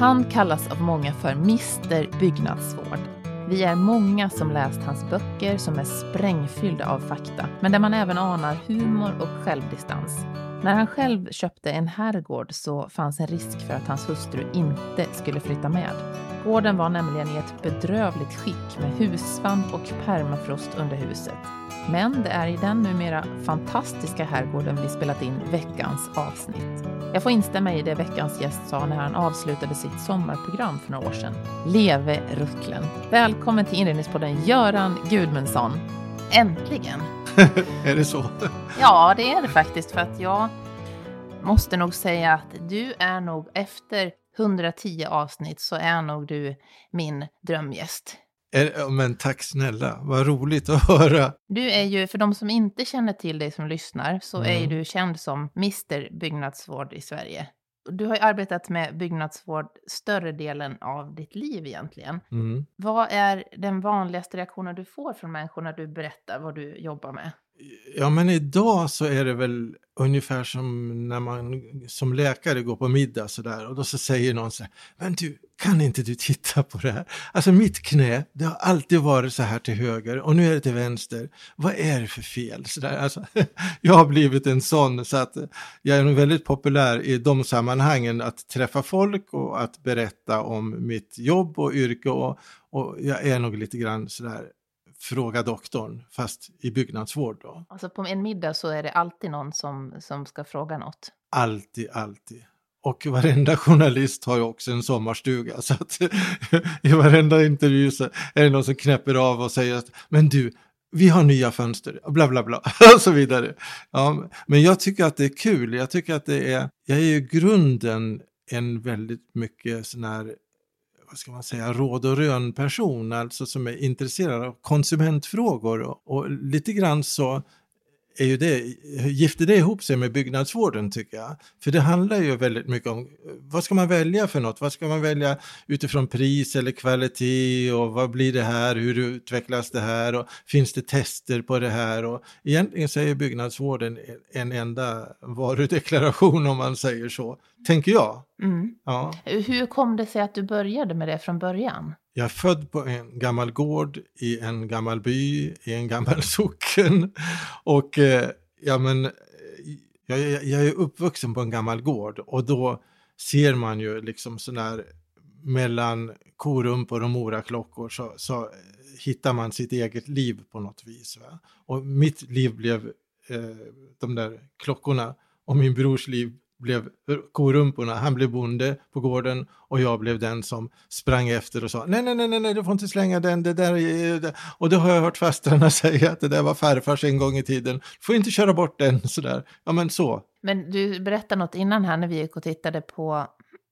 Han kallas av många för Mr Byggnadsvård. Vi är många som läst hans böcker som är sprängfyllda av fakta, men där man även anar humor och självdistans. När han själv köpte en herrgård så fanns en risk för att hans hustru inte skulle flytta med. Gården var nämligen i ett bedrövligt skick med hussvamp och permafrost under huset. Men det är i den numera fantastiska herrgården vi spelat in veckans avsnitt. Jag får instämma i det veckans gäst sa när han avslutade sitt sommarprogram för några år sedan. Leve Rucklen! Välkommen till inredningspodden Göran Gudmundsson. Äntligen! är det så? Ja, det är det faktiskt. För att jag måste nog säga att du är nog efter 110 avsnitt så är nog du min drömgäst. Är, men tack snälla, vad roligt att höra. Du är ju, för de som inte känner till dig som lyssnar, så mm. är du känd som Mr Byggnadsvård i Sverige. Du har ju arbetat med byggnadsvård större delen av ditt liv egentligen. Mm. Vad är den vanligaste reaktionen du får från människor när du berättar vad du jobbar med? Ja, men idag så är det väl ungefär som när man som läkare går på middag sådär och då så säger någon så här, men du, kan inte du titta på det här? Alltså mitt knä, det har alltid varit så här till höger och nu är det till vänster. Vad är det för fel? Så där, alltså, jag har blivit en sån så att jag är nog väldigt populär i de sammanhangen att träffa folk och att berätta om mitt jobb och yrke och, och jag är nog lite grann sådär Fråga doktorn, fast i byggnadsvård då. Alltså på en middag så är det alltid någon som, som ska fråga något? Alltid, alltid. Och varenda journalist har ju också en sommarstuga så att i varenda intervju så är det någon som knäpper av och säger att men du, vi har nya fönster, bla bla bla och så vidare. Ja, men jag tycker att det är kul, jag tycker att det är, jag är ju grunden en väldigt mycket sån här vad ska man säga, råd och rön-person, alltså som är intresserad av konsumentfrågor och, och lite grann så är ju det, gifter det ihop sig med byggnadsvården tycker jag. För det handlar ju väldigt mycket om vad ska man välja för något? Vad ska man välja utifrån pris eller kvalitet och vad blir det här? Hur utvecklas det här? Och finns det tester på det här? Och egentligen så är byggnadsvården en enda varudeklaration om man säger så, tänker jag. Mm. Ja. Hur kom det sig att du började med det från början? Jag är född på en gammal gård i en gammal by, i en gammal socken. Och eh, ja, men, jag, jag, är uppvuxen på en gammal gård och då ser man ju liksom sådär här mellan korumpor och moraklockor så, så hittar man sitt eget liv på något vis. Va? Och mitt liv blev eh, de där klockorna och min brors liv blev korumporna. Han blev bonde på gården och jag blev den som sprang efter och sa nej, nej, nej, nej, du får inte slänga den, det där är... Och det har jag hört fastrarna säga att det där var farfars en gång i tiden. Du får inte köra bort den sådär. Ja, men så. Men du berättade något innan här när vi gick och tittade på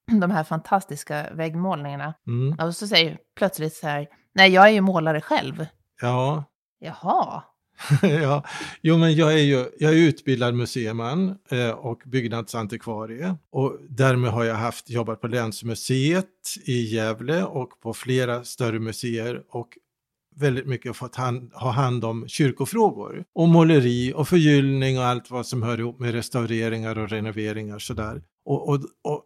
de här fantastiska väggmålningarna. Mm. Och så säger du plötsligt så här, nej, jag är ju målare själv. Ja. Jaha. ja, jo men jag är ju jag är utbildad museiman eh, och byggnadsantikvarie och därmed har jag haft jobbat på Länsmuseet i Gävle och på flera större museer och väldigt mycket fått hand, ha hand om kyrkofrågor och måleri och förgyllning och allt vad som hör ihop med restaureringar och renoveringar sådär. Och, och, och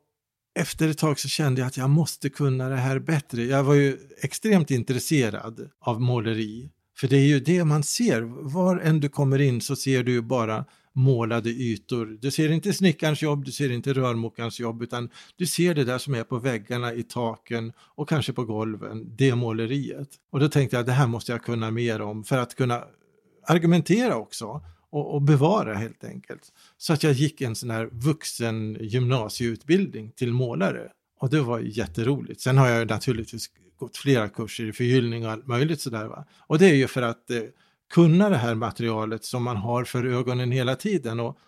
efter ett tag så kände jag att jag måste kunna det här bättre. Jag var ju extremt intresserad av måleri för det är ju det man ser. Var än du kommer in så ser du ju bara målade ytor. Du ser inte snickarens jobb, du ser inte rörmokarens jobb, utan du ser det där som är på väggarna, i taken och kanske på golven, det måleriet. Och då tänkte jag, det här måste jag kunna mer om för att kunna argumentera också och, och bevara helt enkelt. Så att jag gick en sån här vuxen gymnasieutbildning till målare. Och det var jätteroligt. Sen har jag naturligtvis gått flera kurser i förgyllning och allt möjligt sådär. Va? Och det är ju för att eh, kunna det här materialet som man har för ögonen hela tiden. Och,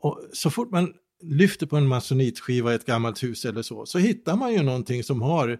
och så fort man lyfter på en masonitskiva i ett gammalt hus eller så, så hittar man ju någonting som har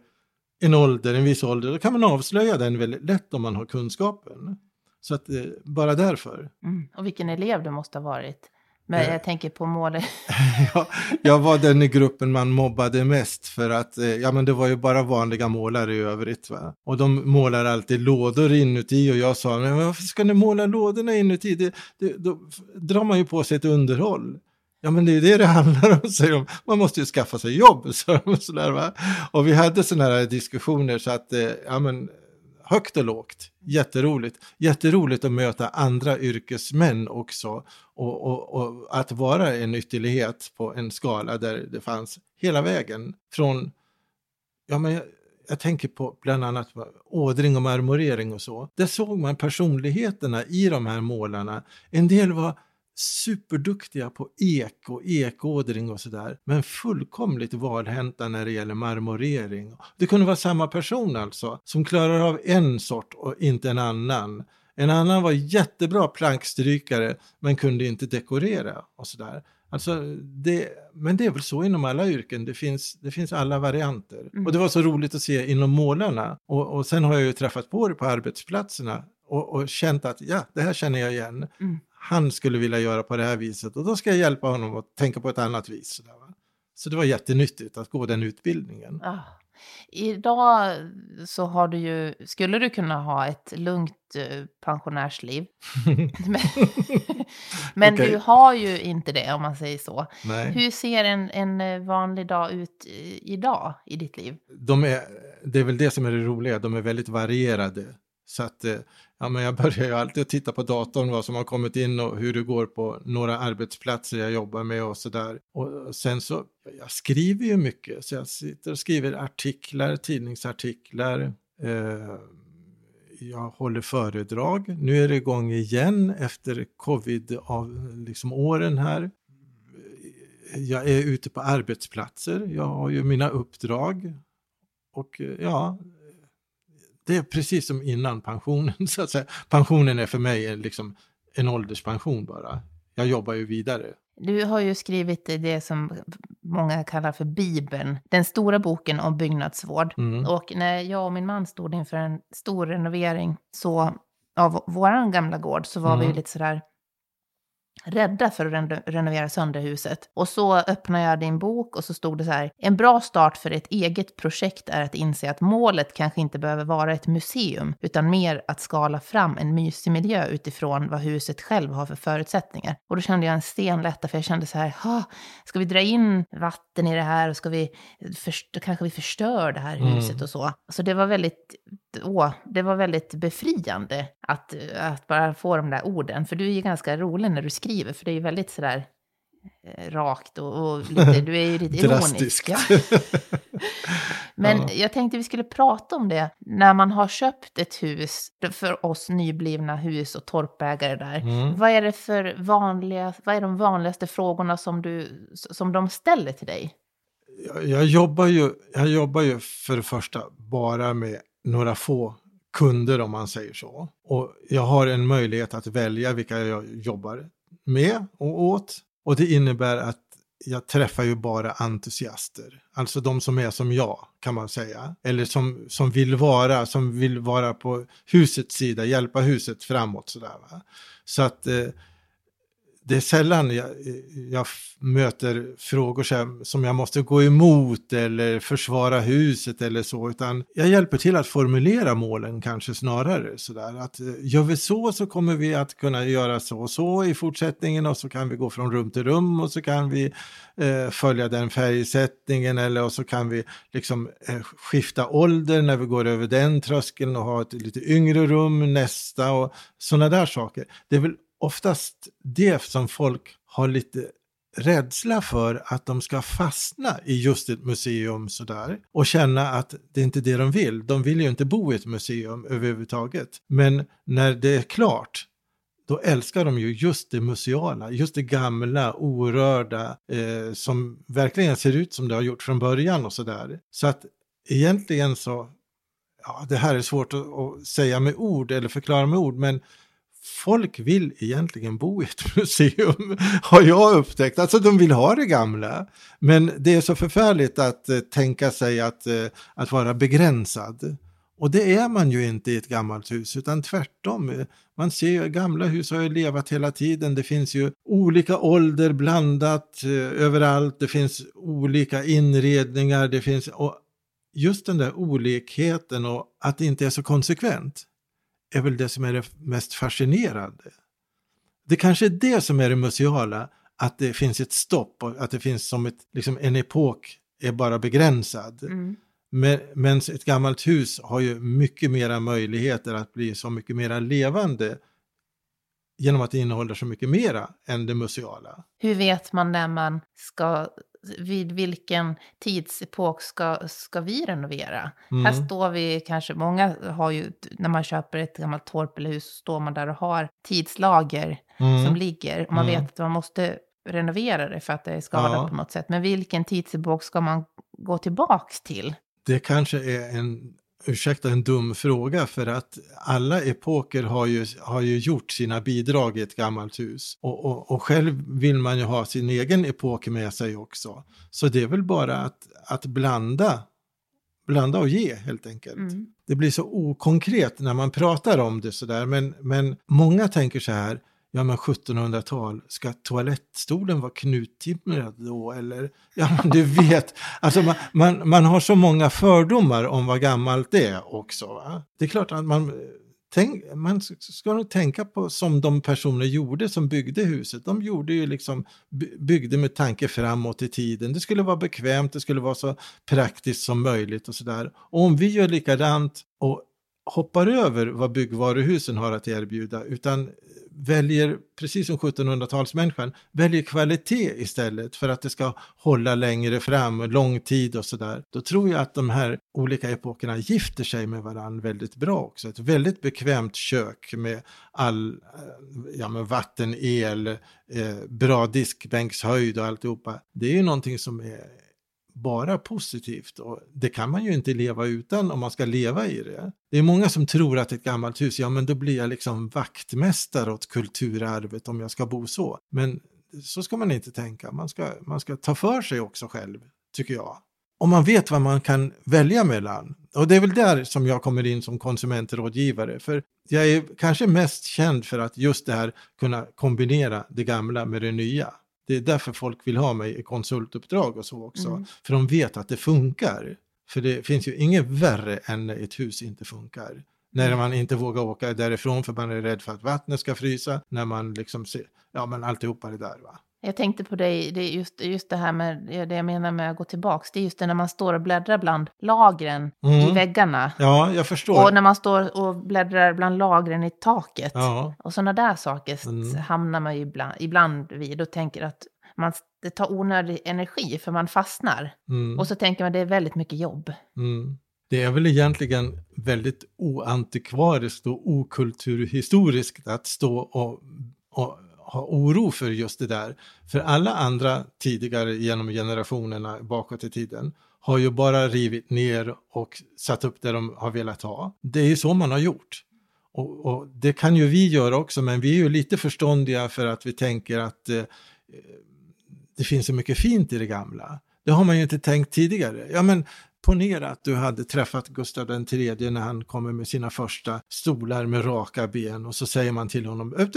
en ålder, en viss ålder, då kan man avslöja den väldigt lätt om man har kunskapen. Så att eh, bara därför. Mm. Och vilken elev du måste ha varit. Men Eh. jag tänker på målet. jag, jag var den i gruppen man mobbade mest för att eh, ja, men det var ju bara vanliga målare i övrigt. Va? Och de målar alltid lådor inuti och jag sa, men varför ska ni måla lådorna inuti? Det, det, då drar man ju på sig ett underhåll. Ja men det är ju det det handlar om, säger de. Man måste ju skaffa sig jobb. Så, sådär, va? Och vi hade sådana här diskussioner så att, eh, ja men högt och lågt, jätteroligt. Jätteroligt att möta andra yrkesmän också och, och, och att vara en ytterlighet på en skala där det fanns hela vägen från, ja men jag, jag tänker på bland annat ådring och marmorering och så. Där såg man personligheterna i de här målarna. En del var superduktiga på ek och ekådring och sådär, men fullkomligt valhänta när det gäller marmorering. Det kunde vara samma person alltså, som klarar av en sort och inte en annan. En annan var jättebra plankstrykare men kunde inte dekorera och sådär. Alltså det, men det är väl så inom alla yrken, det finns, det finns alla varianter. Mm. Och det var så roligt att se inom målarna. Och, och sen har jag ju träffat på det på arbetsplatserna och, och känt att ja, det här känner jag igen. Mm. Han skulle vilja göra på det här viset och då ska jag hjälpa honom att tänka på ett annat vis. Så det var jättenyttigt att gå den utbildningen. Ah. Idag så har du ju, skulle du kunna ha ett lugnt eh, pensionärsliv. men men Okej. du har ju inte det om man säger så. Nej. Hur ser en, en eh, vanlig dag ut eh, idag i ditt liv? de är, det är väl det som är det roliga, de är väldigt varierade. Så att, ja men jag börjar ju alltid titta på datorn vad som har kommit in och hur det går på några arbetsplatser jag jobbar med och sådär. Och sen så, jag skriver ju mycket, så jag sitter och skriver artiklar, tidningsartiklar. Eh, jag håller föredrag. Nu är det igång igen efter covid av liksom åren här. Jag är ute på arbetsplatser, jag har ju mina uppdrag. Och ja, det är precis som innan pensionen. Så att säga. Pensionen är för mig liksom en ålderspension bara. Jag jobbar ju vidare. Du har ju skrivit det som många kallar för Bibeln, den stora boken om byggnadsvård. Mm. Och när jag och min man stod inför en stor renovering så, av vår gamla gård så var vi ju Mm. lite sådär rädda för att reno- renovera sönder huset. Och så öppnade jag din bok och så stod det så här, en bra start för ett eget projekt är att inse att målet kanske inte behöver vara ett museum, utan mer att skala fram en mysig miljö utifrån vad huset själv har för förutsättningar. Och då kände jag en stenlätta, för jag kände så här, "Ha, ska vi dra in vatten i det här och ska vi, först, kanske vi förstör det här Mm. huset och så. Så det var väldigt, åh, det var väldigt befriande att, att bara få de där orden. För du är ju ganska rolig när du skriver, för det är ju väldigt sådär eh, rakt och, och lite, du är ju lite ironisk. Ja. Men Ja. jag tänkte vi skulle prata om det när man har köpt ett hus, för oss nyblivna hus och torpägare där. Mm. Vad är det för vanliga, vad är de vanligaste frågorna som, du, som de ställer till dig? Jag, jag, jobbar ju, jag jobbar ju för det första bara med några få kunder om man säger så. Och jag har en möjlighet att välja vilka jag jobbar med och åt. Och det innebär att jag träffar ju bara entusiaster. Alltså de som är som jag kan man säga. Eller som, som vill vara, som vill vara på husets sida, hjälpa huset framåt sådär. Va? Så att eh, det är sällan jag, jag möter frågor här, som jag måste gå emot eller försvara huset eller så, utan jag hjälper till att formulera målen kanske snarare. Så där. Att eh, gör vi så så kommer vi att kunna göra så och så i fortsättningen och så kan vi gå från rum till rum och så kan vi eh, följa den färgsättningen eller och så kan vi liksom eh, skifta ålder när vi går över den tröskeln och ha ett lite yngre rum nästa och sådana där saker. Det är väl oftast det som folk har lite rädsla för att de ska fastna i just ett museum sådär och känna att det är inte det de vill. De vill ju inte bo i ett museum överhuvudtaget. Men när det är klart då älskar de ju just det museala, just det gamla, orörda, eh, som verkligen ser ut som det har gjort från början och sådär. Så att egentligen så, ja det här är svårt att, att säga med ord eller förklara med ord, men folk vill egentligen bo i ett museum, har jag upptäckt. Alltså de vill ha det gamla. Men det är så förfärligt att eh, tänka sig att, eh, att vara begränsad. Och det är man ju inte i ett gammalt hus, utan tvärtom. Man ser ju, gamla hus har ju levat hela tiden. Det finns ju olika ålder blandat eh, överallt. Det finns olika inredningar. Det finns, och just den där olikheten och att det inte är så konsekvent är väl det som är det mest fascinerande. Det kanske är det som är det museala, att det finns ett stopp och att det finns som ett, liksom en epok är bara begränsad. Mm. Men, ett gammalt hus har ju mycket mera möjligheter att bli så mycket mera levande genom att det innehåller så mycket mera än det museala. Hur vet man när man ska, vid vilken tidsepok ska, ska vi renovera? Mm. Här står vi kanske, många har ju, när man köper ett gammalt torp eller hus, står man där och har tidslager mm. som ligger. Och man mm. vet att man måste renovera det för att det är skadat ja. på något sätt. Men vilken tidsepok ska man gå tillbaks till? Det kanske är en, ursäkta en dum fråga för att alla epoker har ju, har ju gjort sina bidrag i ett gammalt hus. Och, och, och själv vill man ju ha sin egen epok med sig också. Så det är väl bara att, att blanda blanda och ge helt enkelt. Mm. Det blir så okonkret när man pratar om det sådär, men, men många tänker så här, ja men 1700-tal, ska toalettstolen vara knuttimrad då eller? Ja men du vet, alltså man, man, man, har så många fördomar om vad gammalt det är också. Va? Det är klart att man, tänk, man ska nog tänka på som de personer gjorde som byggde huset. De gjorde ju liksom, byggde med tanke framåt i tiden. Det skulle vara bekvämt, det skulle vara så praktiskt som möjligt och sådär. Och om vi gör likadant och hoppar över vad byggvaruhusen har att erbjuda utan väljer, precis som 1700-talsmänniskan, väljer kvalitet istället för att det ska hålla längre fram, lång tid och sådär. Då tror jag att de här olika epokerna gifter sig med varandra väldigt bra också. Ett väldigt bekvämt kök med all, eh, ja med vatten, el, eh, bra diskbänkshöjd och alltihopa. Det är ju någonting som är bara positivt och det kan man ju inte leva utan om man ska leva i det. Det är många som tror att ett gammalt hus, ja men då blir jag liksom vaktmästare åt kulturarvet om jag ska bo så. Men så ska man inte tänka, man ska, man ska ta för sig också själv, tycker jag. Om man vet vad man kan välja mellan. Och det är väl där som jag kommer in som konsumentrådgivare. För jag är kanske mest känd för att just det här kunna kombinera det gamla med det nya. Det är därför folk vill ha mig i konsultuppdrag och så också. Mm. För de vet att det funkar. För det finns ju inget värre än när ett hus inte funkar. När mm. man inte vågar åka därifrån för man är rädd för att vattnet ska frysa. När man liksom ser, ja men alltihopa det där va. Jag tänkte på dig, det är just, just det här med det jag menar med att gå tillbaks. Det är just det när man står och bläddrar bland lagren mm. i väggarna. Ja, jag förstår. Och när man står och bläddrar bland lagren i taket. Ja. Och sådana där saker mm. hamnar man ju ibland, ibland vid och tänker att man, det tar onödig energi för man fastnar. Mm. Och så tänker man det är väldigt mycket jobb. Mm. Det är väl egentligen väldigt oantikvariskt och okulturhistoriskt att stå och, och ha oro för just det där. För alla andra tidigare genom generationerna bakåt i tiden har ju bara rivit ner och satt upp det de har velat ha. Det är ju så man har gjort. Och, och det kan ju vi göra också, men vi är ju lite förståndiga för att vi tänker att eh, det finns så mycket fint i det gamla. Det har man ju inte tänkt tidigare. Ja, men ponera att du hade träffat Gustav III när han kommer med sina första stolar med raka ben och så säger man till honom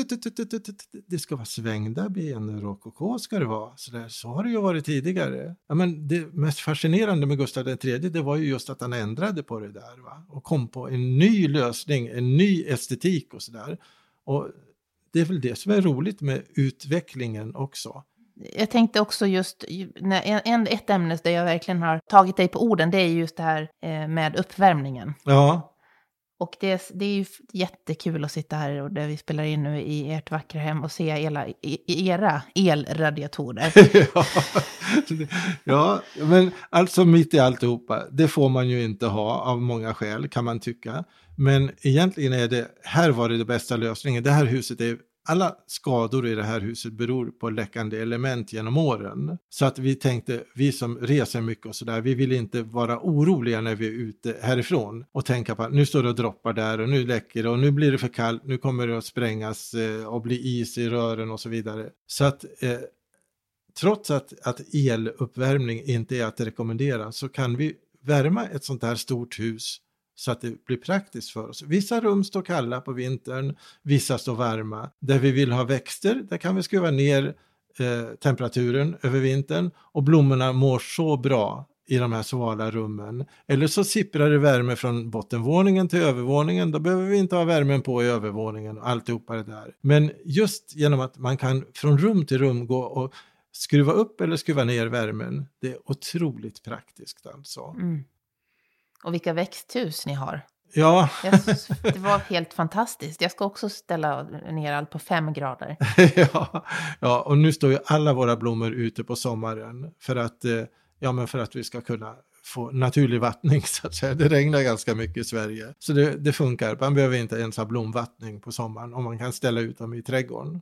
det ska vara svängda ben, rokoko ska det vara. Så, där, så har det ju varit tidigare. Ja, men det mest fascinerande med Gustav III det var ju just att han ändrade på det där va? och kom på en ny lösning, en ny estetik och sådär. Och det är väl det som är roligt med utvecklingen också jag tänkte också just, en, ett ämne där jag verkligen har tagit dig på orden, det är just det här eh, med uppvärmningen. Ja. Och det, det är ju jättekul att sitta här och där vi spelar in nu i ert vackra hem och se era, era elradiatorer. ja, men alltså mitt i alltihopa, det får man ju inte ha av många skäl kan man tycka. Men egentligen är det, här var det den bästa lösningen. Det här huset är alla skador i det här huset beror på läckande element genom åren. Så att vi tänkte, vi som reser mycket och sådär, vi vill inte vara oroliga när vi är ute härifrån och tänka på att nu står det och droppar där och nu läcker det och nu blir det för kallt, nu kommer det att sprängas eh, och bli is i rören och så vidare. Så att eh, trots att, att eluppvärmning inte är att rekommendera så kan vi värma ett sånt här stort hus så att det blir praktiskt för oss. Vissa rum står kalla på vintern, vissa står varma. Där vi vill ha växter, där kan vi skruva ner eh, temperaturen över vintern och blommorna mår så bra i de här svala rummen. Eller så sipprar det värme från bottenvåningen till övervåningen, då behöver vi inte ha värmen på i övervåningen och alltihopa det där. Men just genom att man kan från rum till rum gå och skruva upp eller skruva ner värmen, det är otroligt praktiskt alltså. Mm. Och vilka växthus ni har. Ja. det var helt fantastiskt. Jag ska också ställa ner allt på fem grader. ja, ja, och nu står ju alla våra blommor ute på sommaren för att, eh, ja, men för att vi ska kunna få naturlig vattning så att säga. Det regnar ganska mycket i Sverige. Så det, det funkar. Man behöver inte ens ha blomvattning på sommaren om man kan ställa ut dem i trädgården.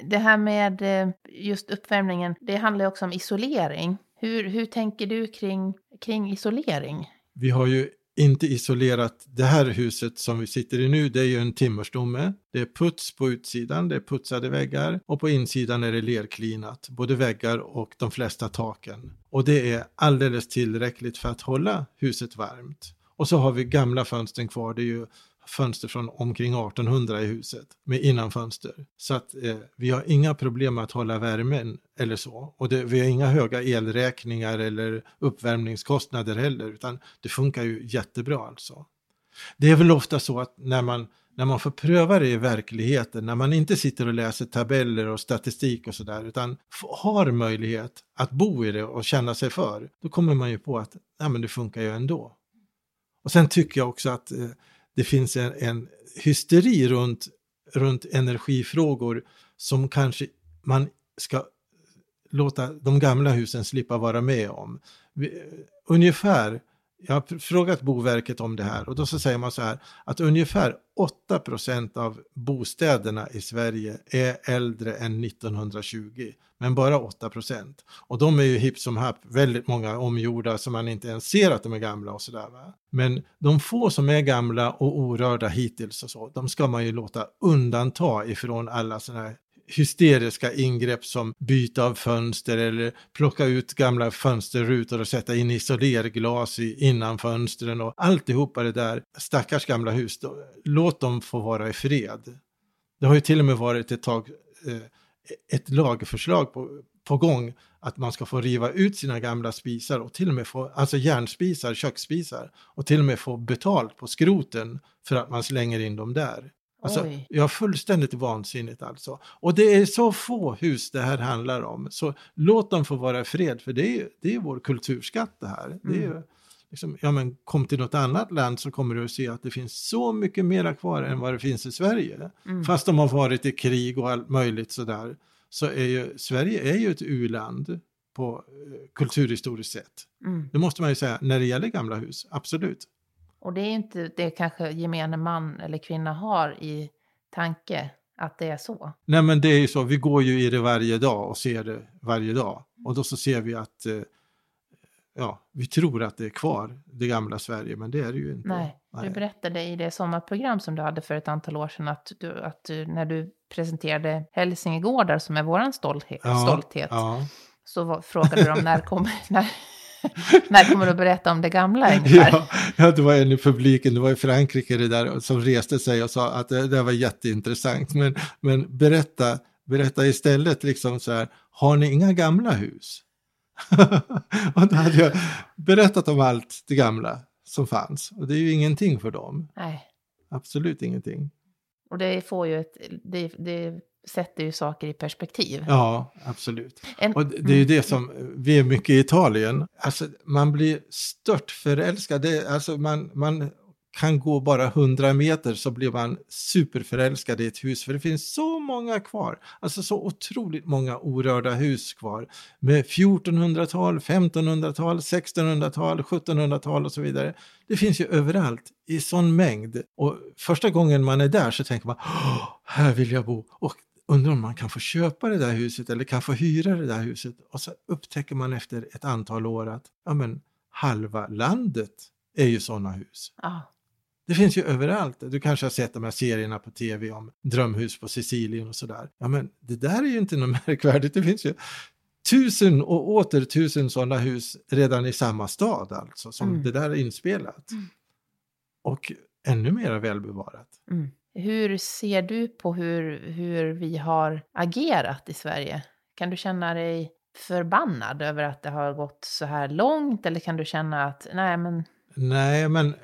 Det här med eh, just uppvärmningen, det handlar ju också om isolering. Hur, hur tänker du kring, kring isolering? Vi har ju inte isolerat det här huset som vi sitter i nu, det är ju en timmerstomme. Det är puts på utsidan, det är putsade väggar och på insidan är det lerklinat, både väggar och de flesta taken. Och det är alldeles tillräckligt för att hålla huset varmt. Och så har vi gamla fönstren kvar, det är ju fönster från omkring 1800 i huset med innanfönster. Så att eh, vi har inga problem med att hålla värmen eller så. Och det, vi har inga höga elräkningar eller uppvärmningskostnader heller, utan det funkar ju jättebra alltså. Det är väl ofta så att när man, när man får pröva det i verkligheten, när man inte sitter och läser tabeller och statistik och sådär, utan har möjlighet att bo i det och känna sig för, då kommer man ju på att ja, men det funkar ju ändå. Och sen tycker jag också att eh, det finns en, en hysteri runt, runt energifrågor som kanske man ska låta de gamla husen slippa vara med om. Eh, ungefär, jag har frågat Boverket om det här och då så säger man så här att ungefär 8% av bostäderna i Sverige är äldre än 1920 men bara 8 procent. Och de är ju hipp som happ, väldigt många omgjorda som man inte ens ser att de är gamla och sådär. Men de få som är gamla och orörda hittills och så, de ska man ju låta undanta ifrån alla sådana här hysteriska ingrepp som byte av fönster eller plocka ut gamla fönsterrutor och sätta in isolerglas i, innan fönstren och alltihopa det där. Stackars gamla hus, då, låt dem få vara i fred. Det har ju till och med varit ett tag eh, ett lagförslag på, på gång att man ska få riva ut sina gamla spisar och till och med få, alltså järnspisar, köksspisar och till och med få betalt på skroten för att man slänger in dem där. Alltså, Oj. ja, fullständigt vansinnigt alltså. Och det är så få hus det här handlar om, så låt dem få vara i fred, för det är, det är vår kulturskatt det här. Mm. Det är, mm liksom, ja men kom till något annat land så kommer du att se att det finns så mycket mera kvar än vad det finns i Sverige. Mm. Fast de har varit i krig och allt möjligt sådär. Så är ju, Sverige är ju ett u-land på eh, kulturhistoriskt sätt. Mm. Det måste man ju säga när det gäller gamla hus, absolut. Och det är inte det kanske gemene man eller kvinna har i tanke att det är så? Nej men det är ju så, vi går ju i det varje dag och ser det varje dag. Och då så ser vi att eh, ja, vi tror att det är kvar, det gamla Sverige, men det är det ju inte. Nej, du berättade i det sommarprogram som du hade för ett antal år sedan att, du, att du, när du presenterade Hälsingegårdar som är vår stolthet, Ja, stolthet Ja. så var, frågade de när kommer, när, när kommer du att berätta om det gamla ungefär? Ja, ja, det var en i publiken, det var i Frankrike det där, som reste sig och sa att det, det var jätteintressant. Men, men berätta, berätta istället liksom så här, har ni inga gamla hus? och då hade jag berättat om allt det gamla som fanns. Och det är ju ingenting för dem, Nej, absolut ingenting. och det får ju ett, det, det sätter ju saker i perspektiv. Ja, absolut. En, Och det är ju det som, vi är mycket i Italien, alltså man blir stört förälskad. Det, alltså man, man kan gå bara 100 meter så blir man superförälskad i ett hus, för det finns så många kvar. Alltså så otroligt många orörda hus kvar. Med 1400-tal, 1500-tal, 1600-tal, 1700-tal och så vidare. Det finns ju överallt i sån mängd. Och första gången man är där så tänker man, "Åh, här vill jag bo. Och undrar om man kan få köpa det där huset eller kan få hyra det där huset. Och så upptäcker man efter ett antal år att ja, men, halva landet är ju sådana hus. ja, Det finns ju överallt. Du kanske har sett de här serierna på tv om drömhus på Sicilien och sådär. Ja men det där är ju inte något märkvärdigt. Det finns ju tusen och åter tusen sådana hus redan i samma stad alltså, som Mm. det där är inspelat. Och ännu mer välbevarat. mm. Hur ser du på hur, hur vi har agerat i Sverige? Kan du känna dig förbannad över att det har gått så här långt? Eller kan du känna att, nej men, Nej, men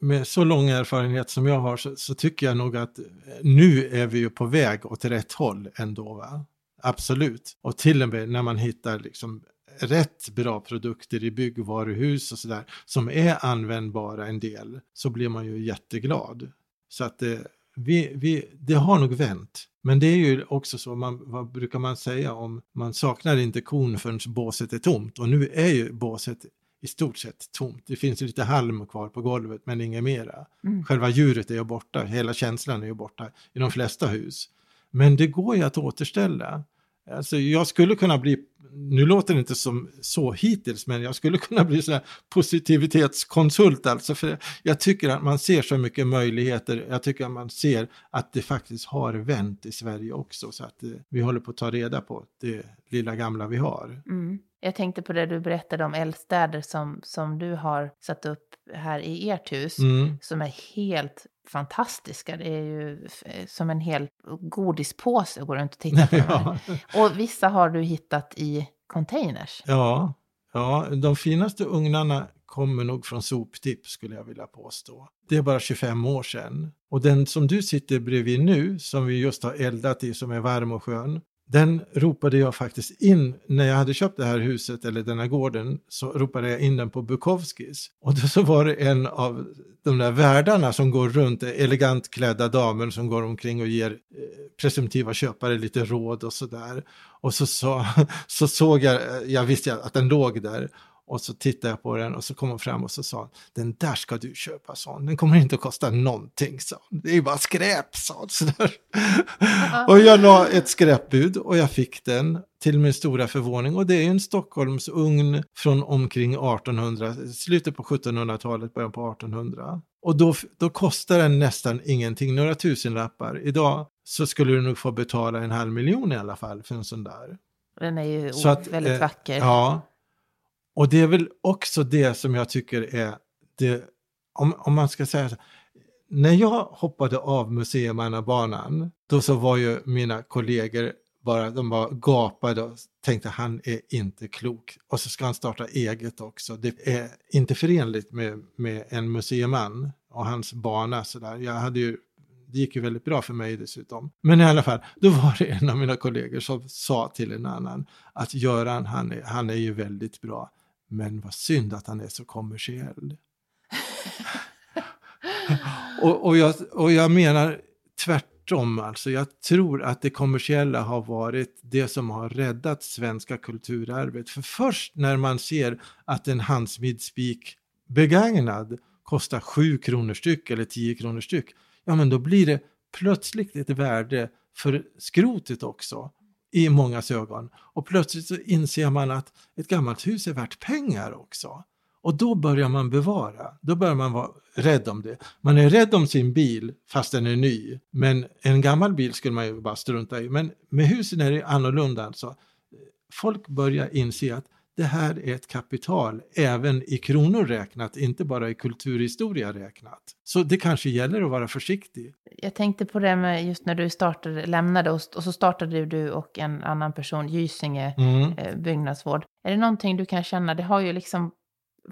med så lång erfarenhet som jag har så, så tycker jag nog att eh, nu är vi ju på väg åt rätt håll ändå. Va? Absolut. Och till och med när man hittar liksom rätt bra produkter i byggvaruhus och sådär som är användbara en del så blir man ju jätteglad. Så att eh, vi, vi, det har nog vänt. Men det är ju också så, man, vad brukar man säga om man saknar inte kon förrän båset är tomt och nu är ju båset i stort sett tomt. Det finns lite halm kvar på golvet men inget mera. Mm. Själva djuret är ju borta, hela känslan är ju borta i de flesta hus. Men det går ju att återställa. Alltså jag skulle kunna bli, nu låter det inte som så hittills, men jag skulle kunna bli sån positivitetskonsult alltså. För jag tycker att man ser så mycket möjligheter. Jag tycker att man ser att det faktiskt har vänt i Sverige också. Så att eh, vi håller på att ta reda på det lilla gamla vi har. mm. Jag tänkte på det du berättade om eldstäder som, som du har satt upp här i ert hus. Mm. Som är helt fantastiska. Det är ju f- som en hel godispåse att gå runt och titta på. Ja. Och vissa har du hittat i containers. Ja, ja, de finaste ugnarna kommer nog från soptipp skulle jag vilja påstå. Det är bara 25 år sedan. Och den som du sitter bredvid nu, som vi just har eldat i, som är varm och skön, den ropade jag faktiskt in när jag hade köpt det här huset eller den här gården så ropade jag in den på Bukowskis. Och då så var det en av de där värdarna som går runt, elegant klädda damer som går omkring och ger eh, presumtiva köpare lite råd och sådär. Och så, så, så såg jag, eh, jag visste att den låg där. Och så tittade jag på den och så kom hon fram och så sa den där ska du köpa, sa hon. Den kommer inte att kosta någonting, sa hon. Det är ju bara skräp, sa hon. Och jag la ett skräpbud och jag fick den till min stora förvåning. Och det är ju en Stockholmsugn från omkring 1800, slutet på 1700-talet, början på 1800. Och då, då kostar den nästan ingenting, några tusenlappar. Idag så skulle du nog få betala en halv miljon i alla fall för en sån där. Den är ju Så att, väldigt eh, vacker. Ja, och det är väl också det som jag tycker är det, om, om man ska säga så. När jag hoppade av museimannabanan, då så var ju mina kollegor bara, de bara gapade och tänkte han är inte klok. Och så ska han starta eget också. Det är inte förenligt med, med en museiman och hans bana sådär. Jag hade ju det gick ju väldigt bra för mig dessutom. Men i alla fall, då var det en av mina kollegor som sa till en annan att Göran, han är, han är ju väldigt bra, men vad synd att han är så kommersiell. och, och, jag, och jag menar tvärtom, alltså. Jag tror att det kommersiella har varit det som har räddat svenska kulturarvet. För först när man ser att en handsmidspik begagnad kostar 7 kronor styck eller 10 kronor styck, ja men då blir det plötsligt ett värde för skrotet också i mångas ögon. Och plötsligt så inser man att ett gammalt hus är värt pengar också. Och då börjar man bevara, då börjar man vara rädd om det. Man är rädd om sin bil fast den är ny, men en gammal bil skulle man ju bara strunta i. Men med husen är det annorlunda alltså. Folk börjar inse att det här är ett kapital även i kronor räknat, inte bara i kulturhistoria räknat. Så det kanske gäller att vara försiktig. Jag tänkte på det med just när du startade, lämnade och, och så startade du och en annan person, Gysinge mm. eh, byggnadsvård. Är det någonting du kan känna, det har ju liksom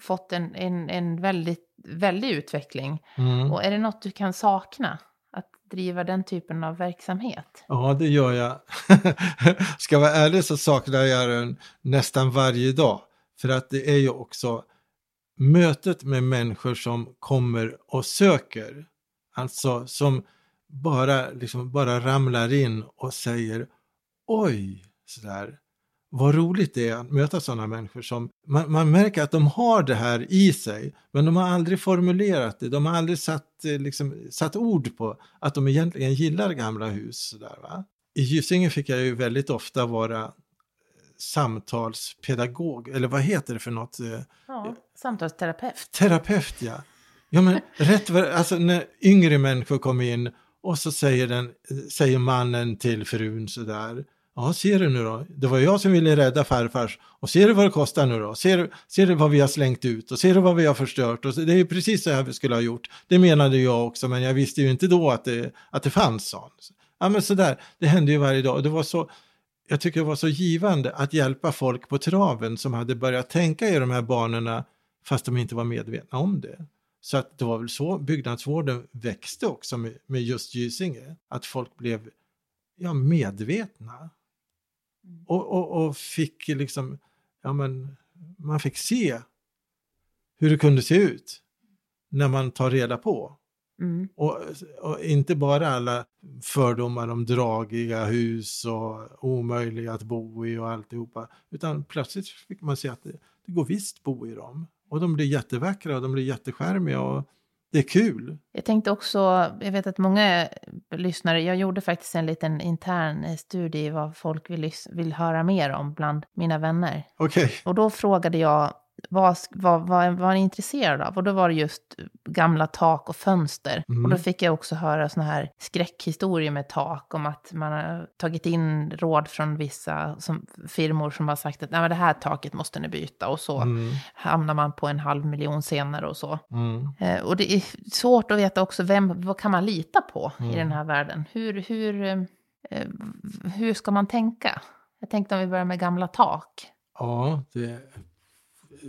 fått en, en, en väldigt, väldig utveckling. Mm. Och är det något du kan sakna? Driva den typen av verksamhet? Ja, det gör jag. Ska jag vara ärlig så saknar jag den nästan varje dag. För att det är ju också mötet med människor som kommer och söker. Alltså som bara, liksom, bara ramlar in och säger oj, sådär vad roligt det är att möta sådana människor som man, man, märker att de har det här i sig, men de har aldrig formulerat det. De har aldrig satt, eh, liksom, satt ord på att de egentligen gillar gamla hus. Där, va? I Gysinge fick jag ju väldigt ofta vara samtalspedagog, eller vad heter det för något? Eh, ja, samtalsterapeut. Terapeut, ja. Ja, men rätt alltså när yngre människor kommer in och så säger, den, säger mannen till frun sådär, Ja, ser du nu då? Det var jag som ville rädda farfars. Och ser du vad det kostar nu då? Ser, ser du vad vi har slängt ut? Och ser du vad vi har förstört? Och det är ju precis så här vi skulle ha gjort. Det menade jag också, men jag visste ju inte då att det, att det fanns sånt. Ja, men sådär, det hände ju varje dag. Det var så, jag tycker det var så givande att hjälpa folk på traven som hade börjat tänka i de här banorna fast de inte var medvetna om det. Så att det var väl så byggnadsvården växte också med, med just Gysinge. Att folk blev ja, medvetna och, och, och, fick liksom, ja men, man fick se hur det kunde se ut när man tar reda på. Mm. Och, och, inte bara alla fördomar om dragiga hus och omöjliga att bo i och alltihopa, utan plötsligt fick man se att det, det går visst bo i dem. Och de blir jättevackra och de blir jätteskärmiga och det är kul. Jag tänkte också, jag vet att många lyssnare, jag gjorde faktiskt en liten intern studie vad folk vill, vill höra mer om bland mina vänner. Okej. Okay. Och då frågade jag vad, vad, vad, vad är ni intresserade av? Och då var det just gamla tak och fönster. Mm. Och då fick jag också höra såna här skräckhistorier med tak, om att man har tagit in råd från vissa som, firmor som har sagt att Nej, men det här taket måste ni byta. Och så mm. hamnar man på en halv miljon senare och så. Mm. Eh, och det är svårt att veta också, vem, vad kan man lita på i mm. den här världen? Hur, hur, eh, hur ska man tänka? Jag tänkte om vi börjar med gamla tak. Ja, det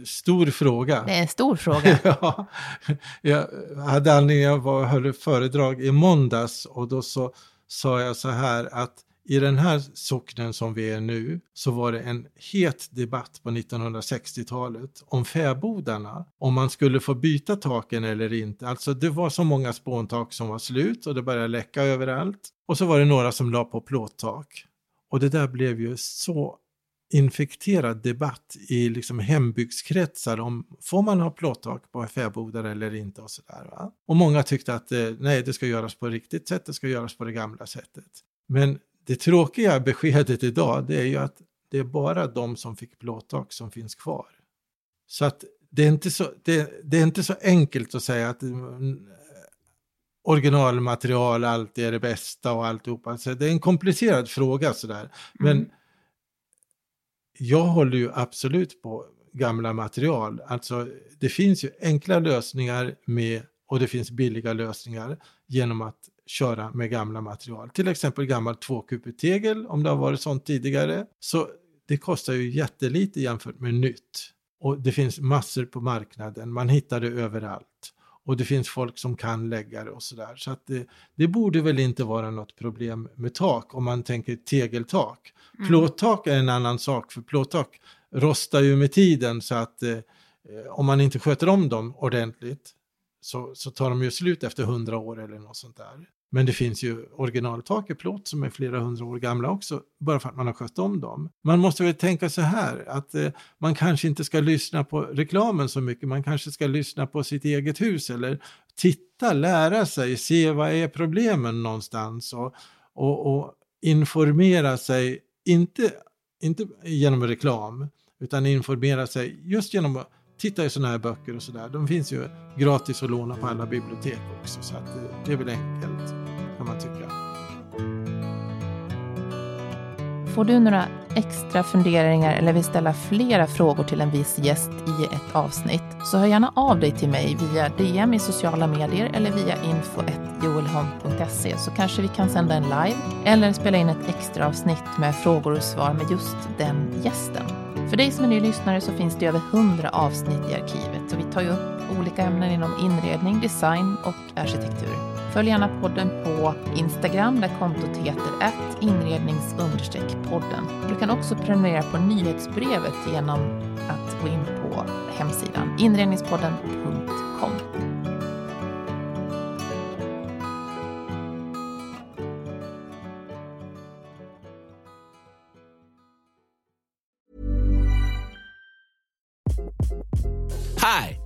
stor fråga. Det är en stor fråga. ja, jag hade anledning, jag var, höll föredrag i måndags och då så sa jag så här att i den här socknen som vi är nu så var det en het debatt på 1960-talet om fäbodarna, om man skulle få byta taken eller inte. Alltså det var så många spåntak som var slut och det började läcka överallt. Och så var det några som la på plåttak. Och det där blev ju så infekterad debatt i liksom hembygdskretsar om får man ha plåttak på fäbodar eller inte och sådär. Va? Och många tyckte att eh, nej, det ska göras på riktigt sätt, det ska göras på det gamla sättet. Men det tråkiga beskedet idag, det är ju att det är bara de som fick plåttak som finns kvar. Så att det är inte så, det, det är inte så enkelt att säga att mm, originalmaterial alltid är det bästa och alltihopa. Så det är en komplicerad fråga sådär. Men mm jag håller ju absolut på gamla material. Alltså det finns ju enkla lösningar med och det finns billiga lösningar genom att köra med gamla material. Till exempel gammal tvåkupetegel om det har varit sånt tidigare. Så det kostar ju jättelite jämfört med nytt. Och det finns massor på marknaden, man hittar det överallt. Och det finns folk som kan lägga det och sådär. Så att det, det borde väl inte vara något problem med tak om man tänker tegeltak. Mm. Plåttak är en annan sak, för plåttak rostar ju med tiden så att eh, om man inte sköter om dem ordentligt så, så tar de ju slut efter hundra år eller något sånt där. Men det finns ju originaltak i plåt som är flera hundra år gamla också, bara för att man har skött om dem. Man måste väl tänka så här, att eh, man kanske inte ska lyssna på reklamen så mycket, man kanske ska lyssna på sitt eget hus eller titta, lära sig, se vad är problemen någonstans och, och, och informera sig, inte, inte genom reklam, utan informera sig just genom att titta i sådana här böcker och sådär. De finns ju gratis att låna på alla bibliotek också, så att det, det är väl enkelt Får du några extra funderingar eller vill ställa flera frågor till en viss gäst i ett avsnitt så hör gärna av dig till mig via DM i sociala medier eller via info.joelholm.se så kanske vi kan sända en live eller spela in ett extra avsnitt med frågor och svar med just den gästen. För dig som är ny lyssnare så finns det över 100 avsnitt i arkivet och vi tar ju upp olika ämnen inom inredning, design och arkitektur. Följ gärna podden på Instagram där kontot heter inrednings-podden. Du kan också prenumerera på nyhetsbrevet genom att gå in på hemsidan inredningspodden.com.